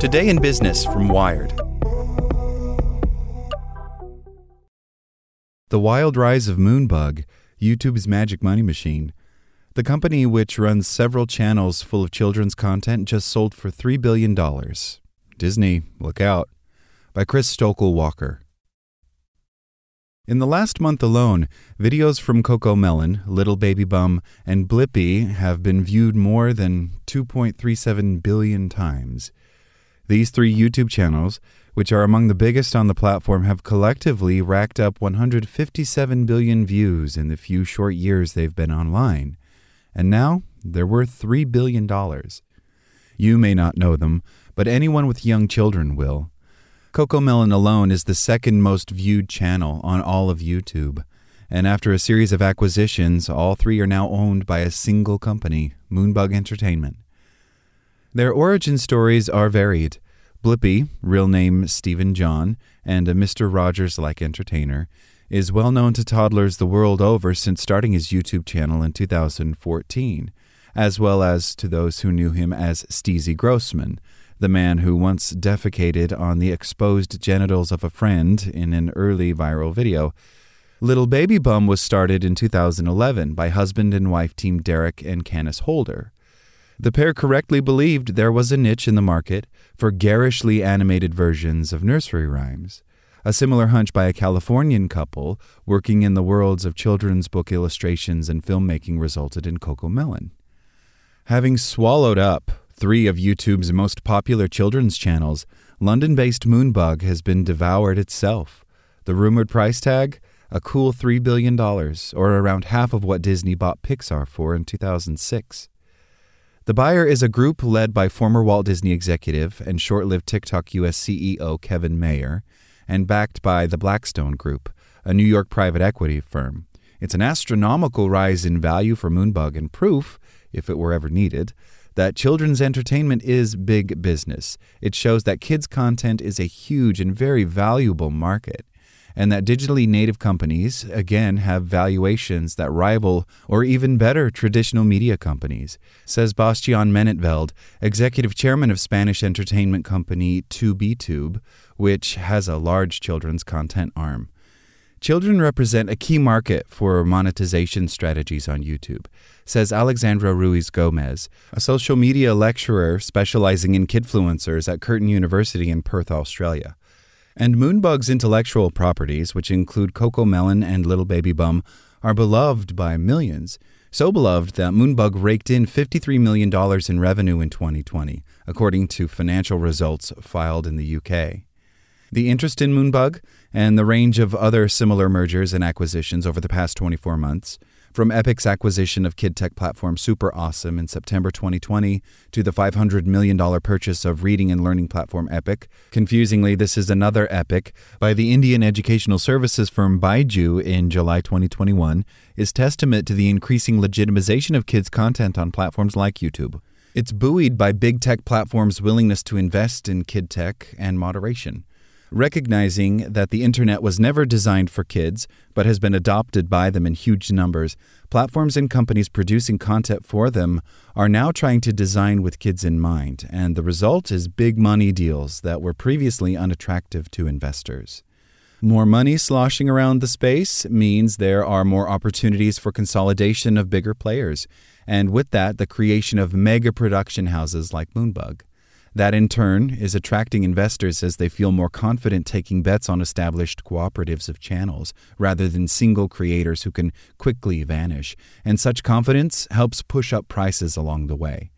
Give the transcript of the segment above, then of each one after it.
Today in Business from Wired. The Wild Rise of Moonbug, YouTube's magic money machine. The company, which runs several channels full of children's content, just sold for $3 billion. Disney, look out. By Chris Stokel Walker. In the last month alone, videos from CoComelon, Little Baby Bum, and Blippi have been viewed more than 2.37 billion times. These three YouTube channels, which are among the biggest on the platform, have collectively racked up 157 billion views in the few short years they've been online. And now they're worth $3 billion. You may not know them, but anyone with young children will. CoComelon alone is the second most viewed channel on all of YouTube. And after a series of acquisitions, all three are now owned by a single company, Moonbug Entertainment. Their origin stories are varied. Blippi, real name Stevin John, and a Mr. Rogers like entertainer, is well known to toddlers the world over since starting his YouTube channel in 2014, as well as to those who knew him as Steezy Grossman, the man who once defecated on the exposed genitals of a friend in an early viral video. Little Baby Bum was started in 2011 by husband and wife team Derek and Candace Holder. The pair correctly believed there was a niche in the market for garishly animated versions of nursery rhymes. A similar hunch by a Californian couple working in the worlds of children's book illustrations and filmmaking resulted in CoComelon. Having swallowed up three of YouTube's most popular children's channels, London based Moonbug has been devoured itself. The rumored price tag? A cool $3 billion, or around half of what Disney bought Pixar for in 2006. The buyer is a group led by former Walt Disney executive and short lived TikTok US CEO Kevin Mayer, and backed by the Blackstone Group, a New York private equity firm. It's an astronomical rise in value for Moonbug and proof, if it were ever needed, that children's entertainment is big business. It shows that kids' content is a huge and very valuable market and that digitally native companies, again, have valuations that rival or even better traditional media companies, says Bastian Manintveld, executive chairman of Spanish entertainment company 2BTube, which has a large children's content arm. Children represent a key market for monetization strategies on YouTube, says Alexandra Ruiz Gomez, a social media lecturer specializing in kidfluencers at Curtin University in Perth, Australia. And Moonbug's intellectual properties, which include CoComelon and Little Baby Bum, are beloved by millions. So beloved that Moonbug raked in $53 million in revenue in 2020, according to financial results filed in the UK. The interest in Moonbug and the range of other similar mergers and acquisitions over the past 24 months from Epic's acquisition of kid tech platform Super Awesome in September 2020 to the $500 million purchase of reading and learning platform Epic. Confusingly, this is another Epic by the Indian educational services firm Byju in July 2021, is testament to the increasing legitimization of kids' content on platforms like YouTube. It's buoyed by big tech platforms' willingness to invest in kid tech and moderation. Recognizing that the internet was never designed for kids, but has been adopted by them in huge numbers, platforms and companies producing content for them are now trying to design with kids in mind, and the result is big money deals that were previously unattractive to investors. More money sloshing around the space means there are more opportunities for consolidation of bigger players, and with that, the creation of mega production houses like Moonbug. That in turn is attracting investors as they feel more confident taking bets on established cooperatives of channels rather than single creators who can quickly vanish, and such confidence helps push up prices along the way.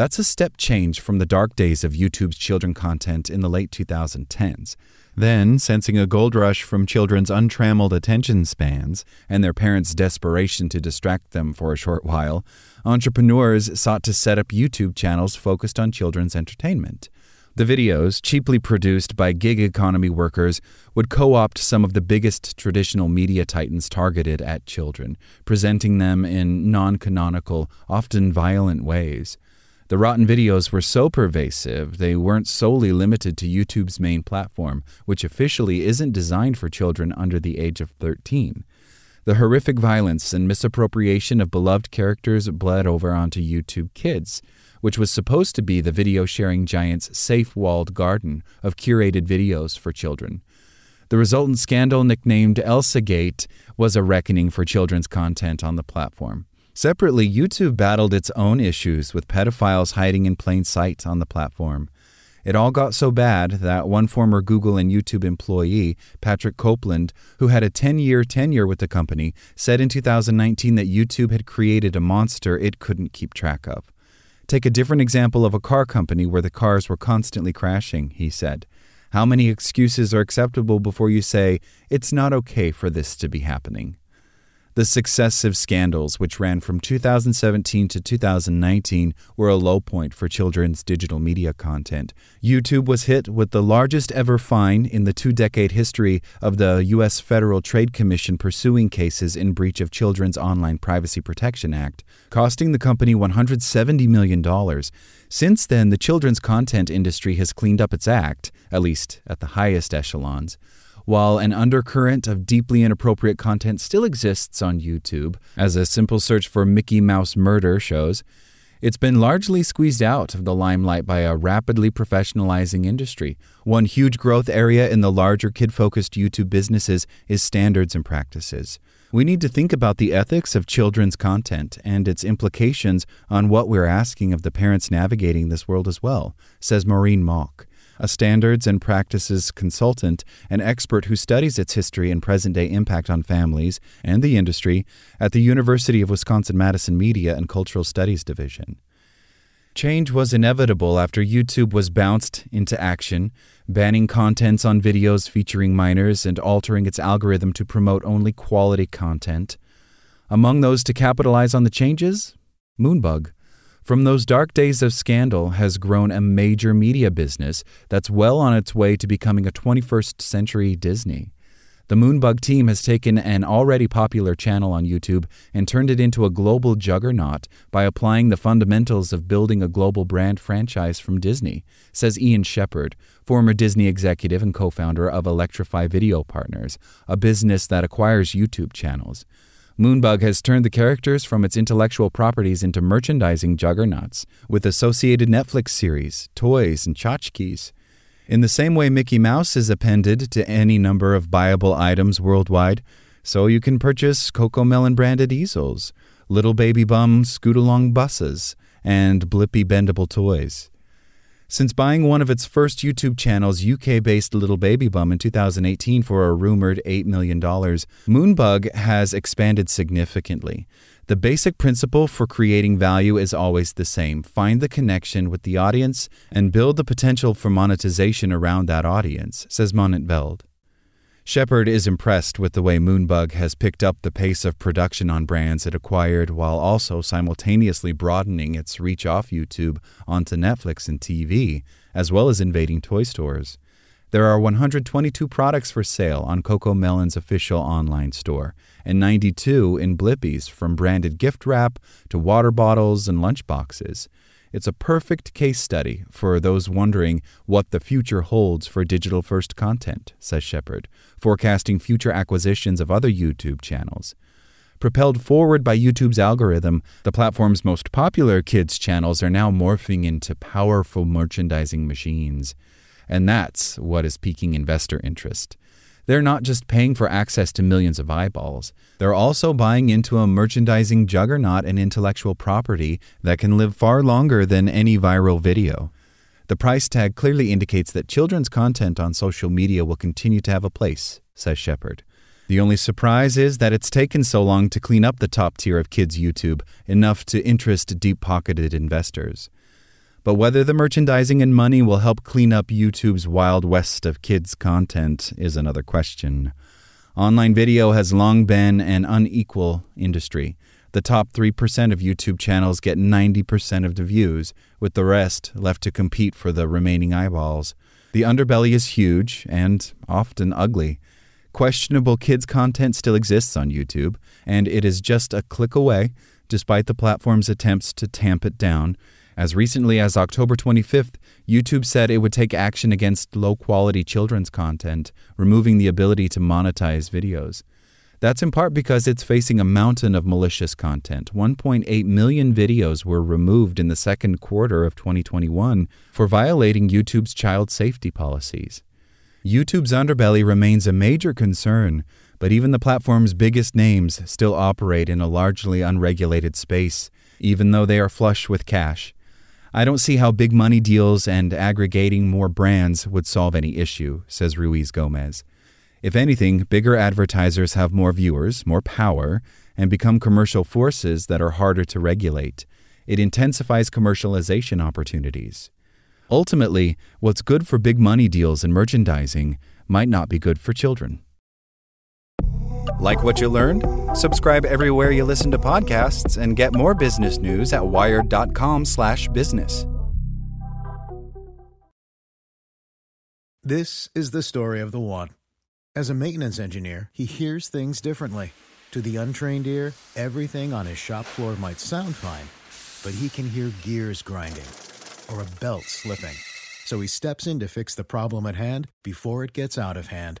That's a step change from the dark days of YouTube's children content in the late 2010s. Then, sensing a gold rush from children's untrammeled attention spans and their parents' desperation to distract them for a short while, entrepreneurs sought to set up YouTube channels focused on children's entertainment. The videos, cheaply produced by gig economy workers, would co opt some of the biggest traditional media titans targeted at children, presenting them in non canonical, often violent ways. The rotten videos were so pervasive, they weren't solely limited to YouTube's main platform, which officially isn't designed for children under the age of 13. The horrific violence and misappropriation of beloved characters bled over onto YouTube Kids, which was supposed to be the video sharing giant's safe walled garden of curated videos for children. The resultant scandal, nicknamed ElsaGate, was a reckoning for children's content on the platform. Separately, YouTube battled its own issues with pedophiles hiding in plain sight on the platform. It all got so bad that one former Google and YouTube employee, Patrick Copeland, who had a 10 year tenure with the company, said in 2019 that YouTube had created a monster it couldn't keep track of. Take a different example of a car company where the cars were constantly crashing, he said. How many excuses are acceptable before you say, it's not okay for this to be happening? The successive scandals, which ran from 2017 to 2019, were a low point for children's digital media content. YouTube was hit with the largest ever fine in the two decade history of the U.S. Federal Trade Commission pursuing cases in breach of Children's Online Privacy Protection Act, costing the company $170 million. Since then, the children's content industry has cleaned up its act, at least at the highest echelons. While an undercurrent of deeply inappropriate content still exists on YouTube, as a simple search for Mickey Mouse murder shows, it's been largely squeezed out of the limelight by a rapidly professionalizing industry. One huge growth area in the larger kid focused YouTube businesses is standards and practices. We need to think about the ethics of children's content and its implications on what we're asking of the parents navigating this world as well, says Maureen Mauk a standards and practices consultant, an expert who studies its history and present day impact on families and the industry at the University of Wisconsin Madison Media and Cultural Studies Division. Change was inevitable after YouTube was bounced into action, banning contents on videos featuring minors and altering its algorithm to promote only quality content. Among those to capitalize on the changes, Moonbug from those dark days of scandal has grown a major media business that's well on its way to becoming a 21st century Disney. The Moonbug team has taken an already popular channel on YouTube and turned it into a global juggernaut by applying the fundamentals of building a global brand franchise from Disney, says Ian Shepherd, former Disney executive and co founder of Electrify Video Partners, a business that acquires YouTube channels. Moonbug has turned the characters from its intellectual properties into merchandising juggernauts, with associated Netflix series, toys, and tchotchkes. In the same way Mickey Mouse is appended to any number of buyable items worldwide, so you can purchase CoComelon branded easels, little baby bum scoot along buses, and Blippi bendable toys. Since buying one of its first YouTube channels, UK based Little Baby Bum, in 2018 for a rumored $8 million, Moonbug has expanded significantly. The basic principle for creating value is always the same find the connection with the audience and build the potential for monetization around that audience, says Monat Veld. Shepherd is impressed with the way Moonbug has picked up the pace of production on brands it acquired while also simultaneously broadening its reach off YouTube onto Netflix and TV, as well as invading toy stores. There are 122 products for sale on CoComelon's official online store, and 92 in Blippi's, from branded gift wrap to water bottles and lunch boxes. It's a perfect case study for those wondering what the future holds for digital first content, says Shepherd, forecasting future acquisitions of other YouTube channels. Propelled forward by YouTube's algorithm, the platform's most popular kids' channels are now morphing into powerful merchandising machines. And that's what is piquing investor interest. They're not just paying for access to millions of eyeballs, they're also buying into a merchandising juggernaut and intellectual property that can live far longer than any viral video. The price tag clearly indicates that children's content on social media will continue to have a place, says Shepherd. The only surprise is that it's taken so long to clean up the top tier of kids' YouTube, enough to interest deep pocketed investors. But whether the merchandising and money will help clean up YouTube's wild west of kids' content is another question. Online video has long been an unequal industry. The top 3% of YouTube channels get 90% of the views, with the rest left to compete for the remaining eyeballs. The underbelly is huge and often ugly. Questionable kids' content still exists on YouTube, and it is just a click away, despite the platform's attempts to tamp it down. As recently as October 25th, YouTube said it would take action against low quality children's content, removing the ability to monetize videos. That's in part because it's facing a mountain of malicious content. 1.8 million videos were removed in the second quarter of 2021 for violating YouTube's child safety policies. YouTube's underbelly remains a major concern, but even the platform's biggest names still operate in a largely unregulated space, even though they are flush with cash. I don't see how big money deals and aggregating more brands would solve any issue, says Ruiz Gomez. If anything, bigger advertisers have more viewers, more power, and become commercial forces that are harder to regulate. It intensifies commercialization opportunities. Ultimately, what's good for big money deals and merchandising might not be good for children. Like what you learned? Subscribe everywhere you listen to podcasts and get more business news at wired.com/business. This is the story of the one. As a maintenance engineer, he hears things differently. To the untrained ear, everything on his shop floor might sound fine, but he can hear gears grinding or a belt slipping. So he steps in to fix the problem at hand before it gets out of hand.